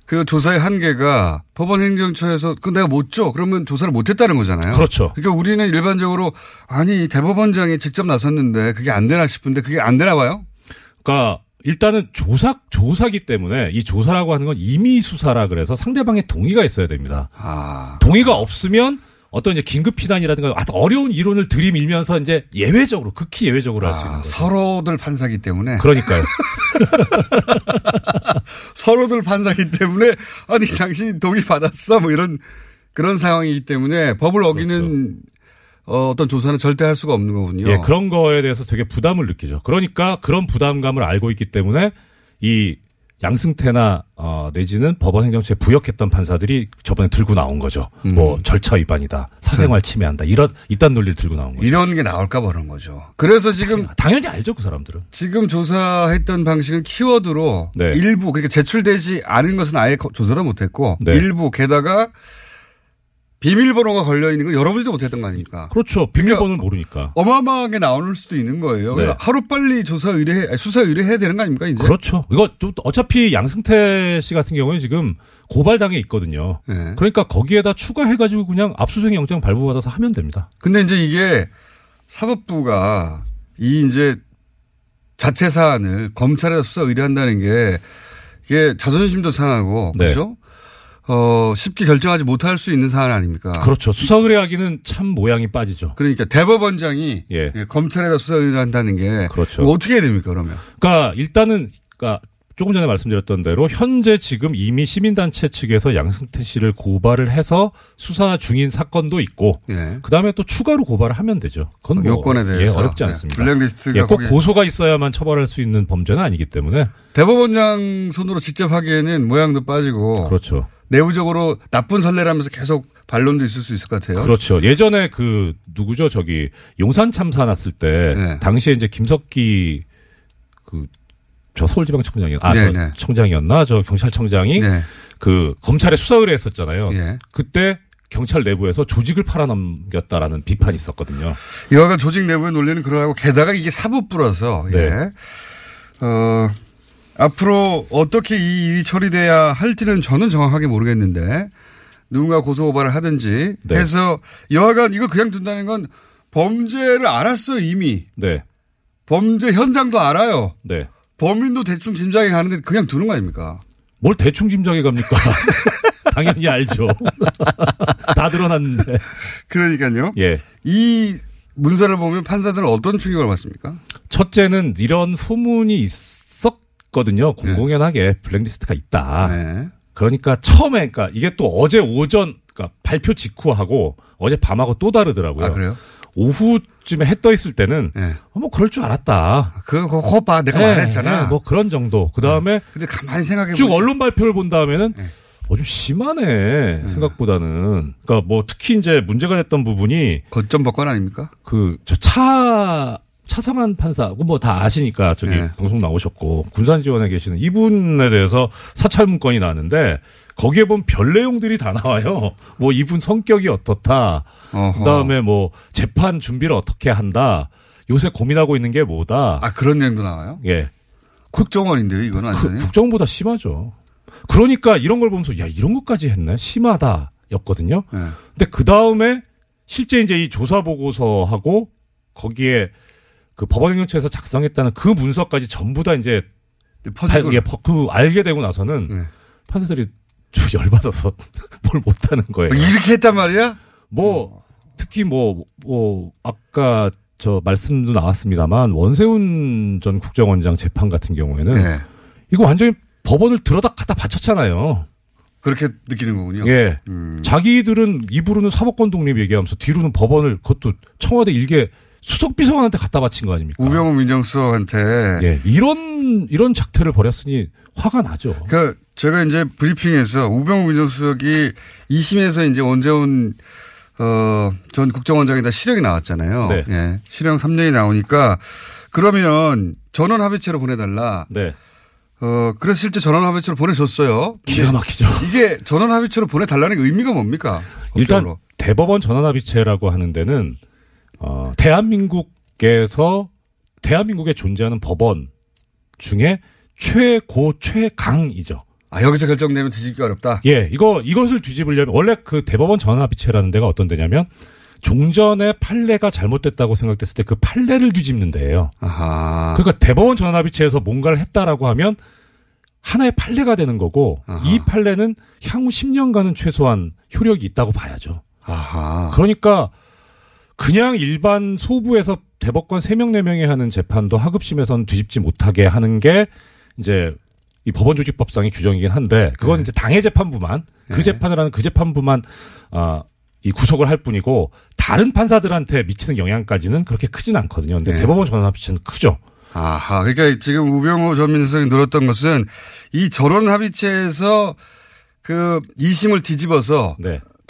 그 조사의 한계가 법원 행정처에서 그 내가 못 줘. 그러면 조사를 못 했다는 거잖아요. 그렇죠. 그러니까 우리는 일반적으로 아니 대법원장이 직접 나섰는데 그게 안 되나 싶은데 그게 안 되나 봐요. 그러니까 일단은 조사 조사기 때문에 이 조사라고 하는 건 임의 수사라 그래서 상대방의 동의가 있어야 됩니다. 아. 동의가 없으면 어떤 이제 긴급 피난이라든가 아주 어려운 이론을 들이밀면서 이제 예외적으로 극히 예외적으로 할 수 있는 아, 거죠. 서로들 판사기 때문에 그러니까요. *laughs* 서로들 판사기 때문에 아니 당신 동의 받았어 뭐 이런 그런 상황이기 때문에 법을 어기는 어, 어떤 조사는 절대 할 수가 없는 거군요. 그렇죠. 예, 그런 거에 대해서 되게 부담을 느끼죠. 그러니까 그런 부담감을 알고 있기 때문에 이 양승태나 어, 내지는 법원 행정처에 부역했던 판사들이 저번에 들고 나온 거죠. 음. 뭐 절차 위반이다, 사생활 침해한다 이런 이딴 논리를 들고 나온 거죠. 이런 게 나올까 봐 그런 거죠. 그래서 지금 당연히 알죠 그 사람들은. 지금 조사했던 방식은 키워드로 네. 일부 그러니까 제출되지 않은 것은 아예 거- 조사도 못했고 네. 일부 게다가 비밀번호가 걸려 있는 건 열어보지도 못했던 거 아닙니까? 그렇죠. 비밀번호를 모르니까. 어마어마하게 나올 수도 있는 거예요. 네. 하루 빨리 조사 의뢰, 수사 의뢰해야 되는 거 아닙니까 이제? 그렇죠. 이거 또 어차피 양승태 씨 같은 경우는 지금 고발당해 있거든요. 네. 그러니까 거기에다 추가해가지고 그냥 압수수색 영장 발부받아서 하면 됩니다. 근데 이제 이게 사법부가 이 이제 자체 사안을 검찰에 수사 의뢰한다는 게 이게 자존심도 상하고 네. 그렇죠? 어 쉽게 결정하지 못할 수 있는 사안 아닙니까? 그렇죠. 수사 의뢰하기는 참 모양이 빠지죠. 그러니까 대법원장이 예. 예, 검찰에다 수사 의뢰한다는 게 그렇죠. 뭐 어떻게 해야 됩니까 그러면? 그러니까 일단은 그러니까 조금 전에 말씀드렸던 대로 현재 지금 이미 시민단체 측에서 양승태 씨를 고발을 해서 수사 중인 사건도 있고 예. 그다음에 또 추가로 고발을 하면 되죠. 그건 뭐 요건에 대해서 예, 어렵지 네. 않습니다. 블랙리스트가 예, 꼭 고소가 있어야만 처벌할 수 있는 범죄는 아니기 때문에 대법원장 손으로 직접 하기에는 모양도 빠지고 그렇죠. 내부적으로 나쁜 선례라면서 계속 반론도 있을 수 있을 것 같아요. 그렇죠. 예전에 그 누구죠? 저기 용산 참사 났을 때 네. 당시에 이제 김석기 그 저 서울지방청장이었 아, 네, 저 네. 청장이었나 저 경찰청장이 네. 그 검찰에 수사 의뢰했었잖아요. 예. 그때 경찰 내부에서 조직을 팔아넘겼다라는 비판이 있었거든요. 여하간 조직 내부의 논리는 그러하고 게다가 이게 사법부라서 네. 예. 어, 앞으로 어떻게 이 일이 처리돼야 할지는 저는 정확하게 모르겠는데 누군가 고소 고발을 하든지 네. 해서 여하간 이거 그냥 둔다는 건 범죄를 알았어 이미 네. 범죄 현장도 알아요. 네. 범인도 대충 짐작이 가는데 그냥 두는 거 아닙니까? 뭘 대충 짐작해 갑니까? *laughs* 당연히 알죠. *laughs* 다 드러났는데. 그러니까요. 예. 이 문서를 보면 판사들은 어떤 충격을 받습니까? 첫째는 이런 소문이 있 었거든요. 네. 공공연하게 블랙리스트가 있다. 그러니까 처음에, 그러니까 이게 또 어제 오전, 그러니까 발표 직후하고 어제 밤하고 또 다르더라고요. 아, 그래요? 오후쯤에 해 떠 있을 때는 어, 뭐 그럴 줄 알았다. 그거 그거 봐 내가 말했잖아. 뭐 그런 정도. 그 다음에 근데 가만히 생각해 쭉 보니까 언론 발표를 본 다음에는 네. 어, 좀 심하네 생각보다는. 그러니까 뭐 특히 이제 문제가 됐던 부분이 거점 법관 아닙니까? 그 저 차 차성한 판사 뭐다 아시니까 저기 네. 방송 나오셨고 군산 지원에 계시는 이분에 대해서 사찰 문건이 나왔는데 거기에 보면 별 내용들이 다 나와요. 뭐 이분 성격이 어떻다. 어허. 그다음에 뭐 재판 준비를 어떻게 한다. 요새 고민하고 있는 게 뭐다. 아 그런 내용도 나와요? 예. 국정원인데요, 이건 완전히. 그 국정보다 심하죠. 그러니까 이런 걸 보면서 야 이런 것까지 했네 심하다였거든요. 네. 근데 그 다음에 실제 이제 이 조사 보고서하고 거기에 그 법원행정처에서 작성했다는 그 문서까지 전부 다 이제 퍼지고. 발- 예, 퍼- 그 알게 되고 나서는 네. 판사들이 좀 *laughs* 열받아서 *laughs* 뭘 못하는 거예요. 이렇게 했단 말이야? 뭐 특히 뭐 뭐 아까 저 말씀도 나왔습니다만 원세훈 전 국정원장 재판 같은 경우에는 네. 이거 완전히 법원을 들어다 갖다 바쳤잖아요. 그렇게 느끼는 거군요. 예. 음. 자기들은 입으로는 사법권 독립 얘기하면서 뒤로는 법원을 그것도 청와대 일개 수석 비서관한테 갖다 바친 거 아닙니까? 우병우 민정수석한테. 예. 이런 이런 작태를 벌였으니 화가 나죠. 그러니까 제가 이제 브리핑에서 우병우 민정수석이 2심에서 이제 원재훈 어, 전 국정원장에다 실형이 나왔잖아요. 네. 예. 실형 3년이 나오니까 그러면 전원 합의체로 보내달라. 네. 어, 그래서 실제 전원 합의체로 보내줬어요. 기가 막히죠. 이게 전원 합의체로 보내달라는 게 의미가 뭡니까? 일단 법적으로. 대법원 전환합의체라고 하는 데는 어, 대한민국에서 대한민국에 존재하는 법원 중에 최고 최강이죠. 아, 여기서 결정되면 뒤집기 어렵다? 예, 이거, 이것을 뒤집으려면, 원래 그 대법원 전합의체라는 데가 어떤 데냐면, 종전의 판례가 잘못됐다고 생각됐을 때 그 판례를 뒤집는 데예요. 아하. 그러니까 대법원 전합의체에서 뭔가를 했다라고 하면, 하나의 판례가 되는 거고, 이 판례는 향후 10년간은 최소한 효력이 있다고 봐야죠. 아하. 그러니까, 그냥 일반 소부에서 대법관 3명, 4명이 하는 재판도 하급심에서는 뒤집지 못하게 하는 게, 이제, 이 법원 조직법상의 규정이긴 한데 그건 네. 이제 당해 재판부만 그 재판을 하는 그 재판부만 아, 이 구속을 할 뿐이고 다른 판사들한테 미치는 영향까지는 그렇게 크진 않거든요. 근데 네. 대법원 전환합의체는 크죠. 아하. 그러니까 지금 우병우 전 민수석이 늘었던 것은 이 전원 합의체에서 그 2심을 뒤집어서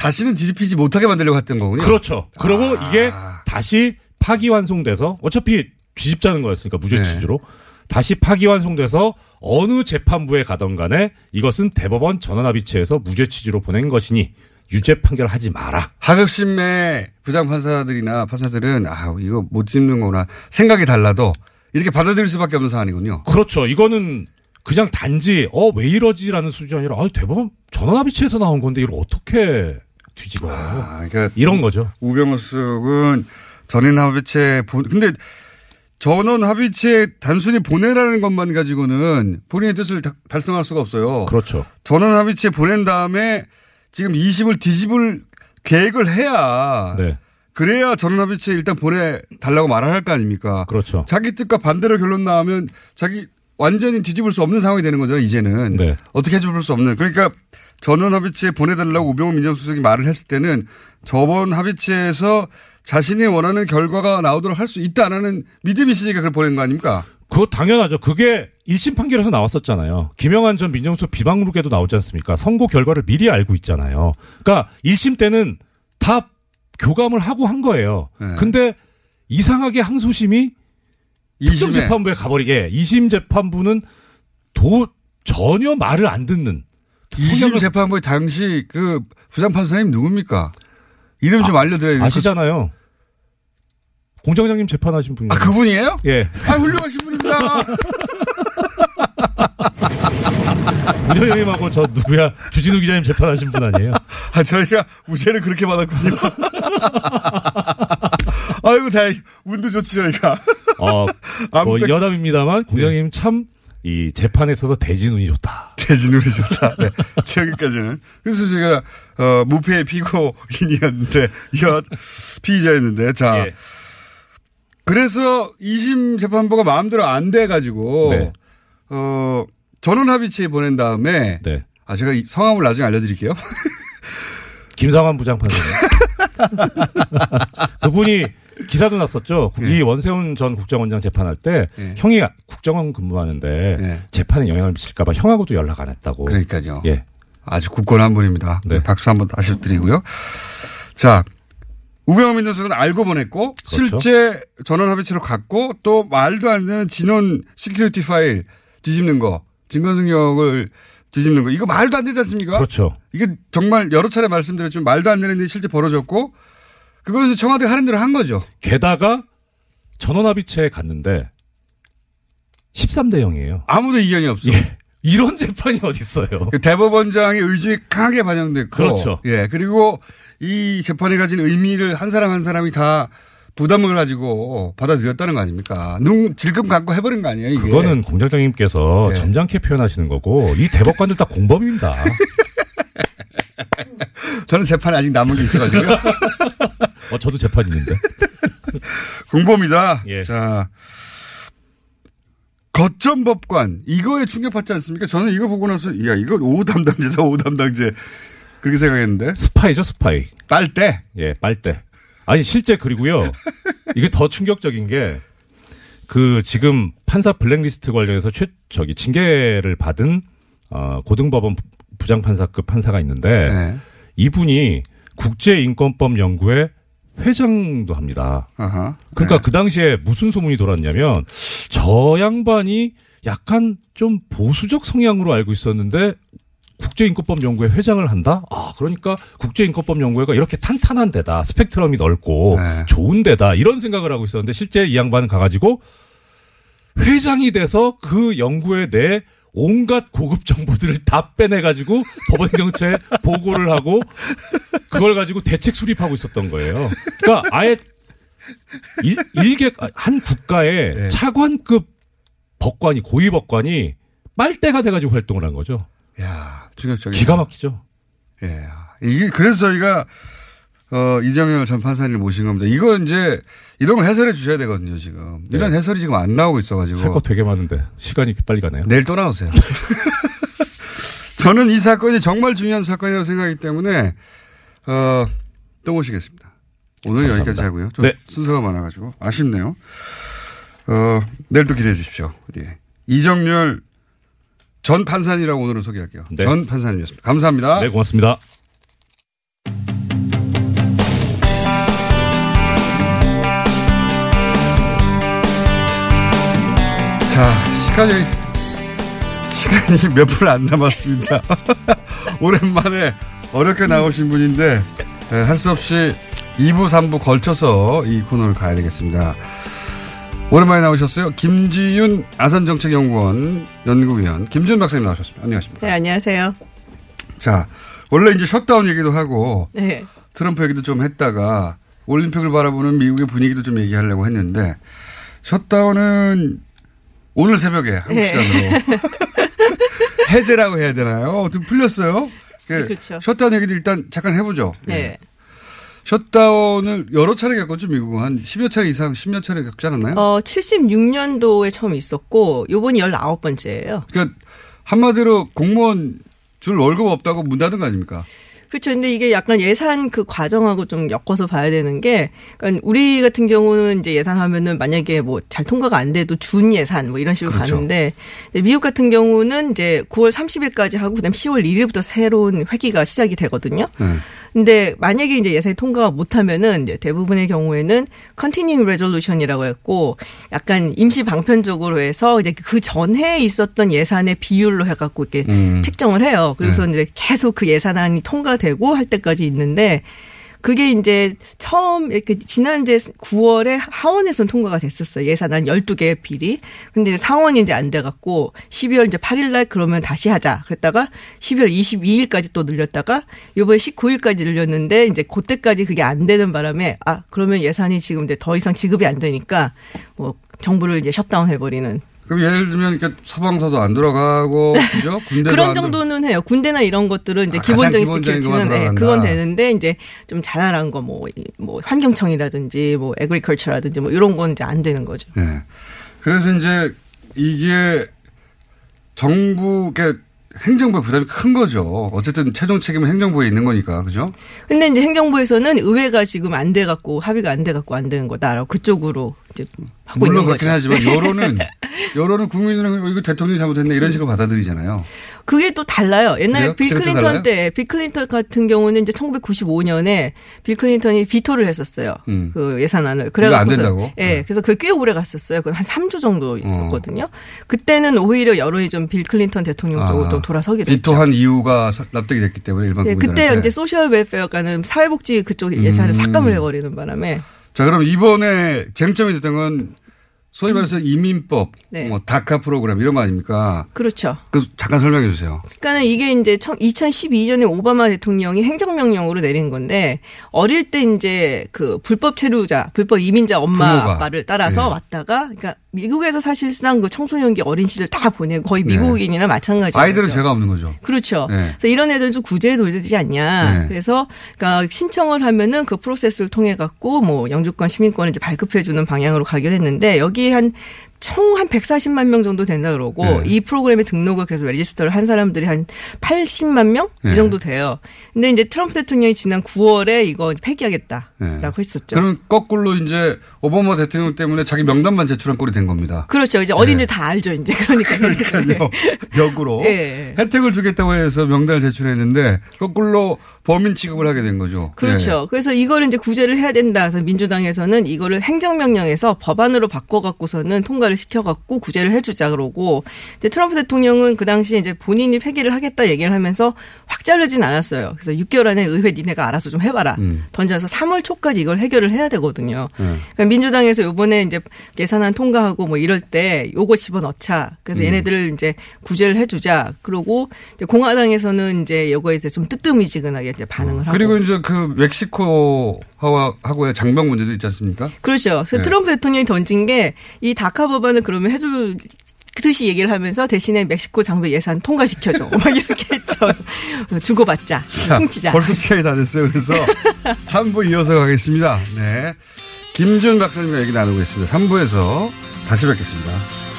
다시는 뒤집히지 못하게 만들려고 했던 거군요. 네. 그렇죠. 그리고 아. 이게 다시 파기환송돼서 어차피 뒤집자는 거였으니까 무죄 네. 취지로 다시 파기환송돼서 어느 재판부에 가던 간에 이것은 대법원 전원합의체에서 무죄 취지로 보낸 것이니 유죄 판결하지 마라. 하급심의 부장 판사들이나 판사들은 아, 이거 못 짚는구나. 생각이 달라도 이렇게 받아들일 수밖에 없는 상황이군요. 그렇죠. 이거는 그냥 단지 어 왜 이러지라는 수준이 아니라 아 대법원 전원합의체에서 나온 건데 이걸 어떻게 뒤집어요? 아, 그러니까 이런 거죠. 우병우 수석은 전원 합의체 보, 근데 전원 합의체 단순히 보내라는 것만 가지고는 본인의 뜻을 다- 달성할 수가 없어요. 그렇죠. 전원 합의체 보낸 다음에 지금 20을 뒤집을 계획을 해야 네. 그래야 전원 합의체 일단 보내달라고 말을 할 거 아닙니까? 그렇죠. 자기 뜻과 반대로 결론 나오면 자기 완전히 뒤집을 수 없는 상황이 되는 거잖아요, 이제는. 네. 어떻게 해줄 수 없는. 그러니까 전원 합의체에 보내달라고 우병우 민정수석이 말을 했을 때는 저번 합의체에서 자신이 원하는 결과가 나오도록 할 수 있다 안 하는 믿음이 있으니까 그걸 보낸 거 아닙니까? 그거 당연하죠. 그게 1심 판결에서 나왔었잖아요. 김영환 전 민정수석 비방록에도 나오지 않습니까? 선고 결과를 미리 알고 있잖아요. 그러니까 1심 때는 다 교감을 하고 한 거예요. 네. 근데 이상하게 항소심이 특정 이심에. 재판부에 가버리게 2심 재판부는 도 전혀 말을 안 듣는 이심 재판부의 당시 그 부장 판사님 누굽니까? 이름 좀 알려드려야 돼요. 아시잖아요. 공장장님 재판하신 분이. 아, 그분이에요? 예. 아, 훌륭하신 분입니다. *laughs* 문효영님하고 저 누구야 주진우 기자님 재판하신 분 아니에요? 아, 저희가 무죄를 그렇게 받았군요. *laughs* 아이고, 다행 운도 좋지, 저희가. 어, 안뭐 뺏- 여담입니다만 공장님 참 이 재판에 있어서 대진운이 좋다. 대진운이 좋다. 네. *laughs* 여기까지는. 그래서 제가, 어, 무패의 피고인이었는데, 여, 피의자였는데, 자. 예. 그래서 2심 재판부가 마음대로 안 돼가지고, 네. 어, 전원 합의체에 보낸 다음에, 네. 아, 제가 이 성함을 나중에 알려드릴게요. *laughs* 김상환 부장판사님. *laughs* 그분이 기사도 났었죠. 네. 이 원세훈 전 국정원장 재판할 때 예. 형이 국정원 근무하는데 예. 재판에 영향을 미칠까봐 형하고도 연락 안 했다고. 그러니까요. 예. 아주 굳건한 분입니다. 네. 박수 한번 다시 드리고요. 자, 우병우 민정수석은 알고 보냈고 그렇죠. 실제 전원 합의체로 갔고 또 말도 안 되는 지논 security 파일 뒤집는 거, 증거 능력을 뒤집는 거 이거 말도 안 되지 않습니까? 그렇죠. 이게 정말 여러 차례 말씀드렸지만 말도 안 되는 일이 실제 벌어졌고 그거는 청와대가 하는 대로 한 거죠. 게다가 전원합의체에 갔는데 13대 0이에요. 아무도 이견이 없어. 이런 재판이 어딨어요. 그 대법원장의 의중이 강하게 반영됐고. 그렇죠. 예. 그리고 이 재판이 가진 의미를 한 사람 한 사람이 다 부담을 가지고 받아들였다는 거 아닙니까? 눈 질끔 갖고 해버린 거 아니에요, 이게. 그거는 공장장님께서 네. 점잖게 표현하시는 거고 이 대법관들 다 공범입니다. *laughs* 저는 재판이 아직 남은 게 있어가지고요. *laughs* 어, 저도 재판 있는데. *laughs* 공범이다. 예. 자. 거점 법관. 이거에 충격받지 않습니까? 저는 이거 보고 나서, 야, 이거 오호 담당제다, 오호 담당제. 그렇게 생각했는데. 스파이죠, 스파이. 빨대. 예, 빨대. 아니 실제 그리고요. 이게 더 충격적인 게 그 지금 판사 블랙리스트 관련해서 최 저기 징계를 받은 어 고등법원 부- 부장판사급 판사가 있는데 네. 이분이 국제인권법 연구회 회장도 합니다. 아하. 그러니까 네. 그 당시에 무슨 소문이 돌았냐면 저 양반이 약간 좀 보수적 성향으로 알고 있었는데 국제인권법 연구회 회장을 한다? 아, 그러니까 국제인권법 연구회가 이렇게 탄탄한 데다, 스펙트럼이 넓고 네. 좋은 데다 이런 생각을 하고 있었는데 실제 이 양반은 가가지고 회장이 돼서 그 연구회 내 온갖 고급 정보들을 다 빼내가지고 *laughs* 법원정처에 보고를 하고 그걸 가지고 대책 수립하고 있었던 거예요. 그러니까 아예 일, 일개 한 국가의 네. 차관급 법관이 고위 법관이 빨대가 돼가지고 활동을 한 거죠. 야, 충격적인. 기가 막히죠. 예. 이게 그래서 저희가 어 이정열 전 판사님을 모신 겁니다. 이거 이제 이런 거 해설해 주셔야 되거든요, 지금. 이런 네. 해설이 지금 안 나오고 있어 가지고. 할 거 되게 많은데 시간이 빨리 가네요. 내일 또 나오세요. *laughs* 저는 이 사건이 정말 중요한 사건이라고 생각하기 때문에 어, 또 모시겠습니다. 오늘 감사합니다. 여기까지 하고요. 좀 네. 순서가 많아가지고 아쉽네요. 어, 내일 또 기대해 주십시오. 예. 이정열 전 판사님이라고 오늘은 소개할게요. 네. 전 판사님이었습니다. 감사합니다. 네, 고맙습니다. 자, 시간이, 시간이 *laughs* 몇 분 안 남았습니다. *laughs* 오랜만에 어렵게 나오신 분인데, 할 수 없이 2부, 3부 걸쳐서 이 코너를 가야 되겠습니다. 오랜만에 나오셨어요. 김지윤 아산정책연구원 연구위원 김지윤 박사님 나오셨습니다. 안녕하십니까. 네, 안녕하세요. 자, 원래 이제 셧다운 얘기도 하고, 네. 트럼프 얘기도 좀 했다가, 올림픽을 바라보는 미국의 분위기도 좀 얘기하려고 했는데, 셧다운은 오늘 새벽에 한국 네. 시간으로 *laughs* 해제라고 해야 되나요? 좀 풀렸어요. 그 그렇죠. 셧다운 얘기도 일단 잠깐 해보죠. 네. 예. 셧다운을 여러 차례 겪었죠, 미국은. 한 10여 차례 이상, 10여 차례 겪지 않았나요? 어, 76년도에 처음 있었고, 요번이 19번째예요. 그러니까 한마디로 공무원 줄 월급 없다고 문 닫은 거 아닙니까? 그렇죠. 근데 이게 약간 예산 그 과정하고 좀 엮어서 봐야 되는 게, 그러니까 우리 같은 경우는 이제 예산하면은 만약에 뭐 잘 통과가 안 돼도 준 예산 뭐 이런 식으로 그렇죠. 가는데, 미국 같은 경우는 이제 9월 30일까지 하고 그다음 10월 1일부터 새로운 회기가 시작이 되거든요. 네. 근데 만약에 이제 예산이 통과가 못하면은 이제 대부분의 경우에는 continuing resolution이라고 했고 약간 임시 방편적으로 해서 이제 그 전에 있었던 예산의 비율로 해갖고 이렇게 음. 책정을 해요. 그래서 네. 이제 계속 그 예산안이 통과되고 할 때까지 있는데 그게 이제 처음 이렇게 지난 이제 9월에 하원에선 통과가 됐었어요. 예산안 12개 비리. 근데 상원이 이제 안 돼 갖고 12월 이제 8일 날 그러면 다시 하자. 그랬다가 12월 22일까지 또 늘렸다가 요번에 19일까지 늘렸는데 이제 그때까지 그게 안 되는 바람에 아, 그러면 예산이 지금 이제 더 이상 지급이 안 되니까 뭐 정부를 이제 셧다운 해 버리는 그럼 예를 들면 이렇게 소방서도 안 돌아가고 *laughs* 그죠? 군대도 그런 정도는 해요. 군대나 이런 것들은 이제 아, 기본적인 스킬치는 네. 그건 되는데 이제 좀 자잘한 거 뭐 뭐 환경청이라든지 뭐 에그리컬처라든지 뭐 이런 건 이제 안 되는 거죠. 예. 그래서 이제 이게 정부, 그 행정부의 부담이 큰 거죠. 어쨌든 최종 책임은 행정부에 있는 거니까, 그죠? 근데 이제 행정부에서는 의회가 지금 안 돼 갖고 합의가 안 돼 갖고 안 되는 거다라고 그쪽으로 하고 물론 그렇긴 거죠. 하지만 여론은 *laughs* 여론은 국민들은 이거 대통령이 잘못했네 이런 식으로 받아들이잖아요. 그게 또 달라요. 옛날에 그래요? 빌 클린턴? 때, 빌 클린턴 같은 경우는 이제 1995년에 빌 클린턴이 비토를 했었어요. 음. 그 예산안을. 이거 안 그래갖고서- 된다고? 예. 네. 그래서 그게 꽤 오래 갔었어요. 그 한 3주 정도 있었거든요. 그때는 오히려 여론이 좀 빌 클린턴 대통령 쪽으로 아, 또 돌아서기도 했죠. 비토한 이유가 서- 납득이 됐기 때문에 일반 네. 그때 이제 social welfare라는 사회복지 그쪽 예산을 음. 삭감을 해버리는 바람에 자, 그럼 이번에 쟁점이 됐던 건 소위 말해서 이민법, 네. 뭐 다카 프로그램 이런 거 아닙니까? 그렇죠. 그 잠깐 설명해 주세요. 그러니까는 이게 이제 2012년에 오바마 대통령이 행정명령으로 내린 건데 어릴 때 이제 그 불법 체류자, 불법 이민자 엄마 부모가. 아빠를 따라서 네. 왔다가 그러니까 미국에서 사실상 그 청소년기 어린 시절 다 보내고 거의 네. 미국인이나 마찬가지. 아이들은 죄가 없는 거죠. 그렇죠. 네. 그래서 이런 애들 좀 구제에 도되지 않냐. 네. 그래서 그러니까 신청을 하면은 그 프로세스를 통해 갖고 뭐 영주권, 시민권을 이제 발급해 주는 방향으로 가기로 했는데 여기 한 총 한 140만 명 정도 된다 그러고 네. 이 프로그램에 등록을 계속 레지스터를 한 사람들이 한 80만 명이 네. 정도 돼요. 근데 이제 트럼프 대통령이 지난 9월에 이거 폐기하겠다라고 네. 했었죠. 그럼 거꾸로 이제 오바마 대통령 때문에 자기 명단만 제출한 꼴이 된 겁니다. 그렇죠. 이제 어딘지 다 알죠. 이제 그러니까. 그러니까요. *laughs* 역으로 예. 혜택을 주겠다고 해서 명단을 제출했는데 거꾸로 범인 취급을 하게 된 거죠. 그렇죠. 그래서 이거를 이제 구제를 해야 된다. 그래서 민주당에서는 이거를 행정명령에서 법안으로 바꿔 갖고서는 통과를 시켜갖고 구제를 해주자 그러고, 근데 트럼프 대통령은 그 당시에 이제 본인이 폐기를 하겠다 얘기를 하면서 확 자르진 않았어요. 그래서 6개월 안에 의회 니네가 알아서 좀 해봐라. 음. 던져서 3월 초까지 이걸 해결을 해야 되거든요. 네. 그러니까 민주당에서 요번에 이제 예산안 통과하고 뭐 이럴 때 요거 집어넣자. 그래서 음. 얘네들을 이제 구제를 해주자. 그러고 이제 공화당에서는 이제 요거에 대해서 좀 뜨뜻미지근하게 이제 반응을 하고. 그리고 이제 그 멕시코 하고 하고의 장벽 문제도 있지 않습니까? 그렇죠. 그래서 네. 트럼프 대통령이 던진 게 이 다카 법안을 그러면 해줄 듯이 얘기를 하면서 대신에 멕시코 장벽 예산 통과시켜줘. *laughs* 막 이렇게 했죠. 주고받자. 자, 퉁치자. 벌써 시간이 다 됐어요. 그래서 *laughs* 3부 이어서 가겠습니다. 네. 김준 박사님과 얘기 나누고 있습니다. 3부에서 다시 뵙겠습니다.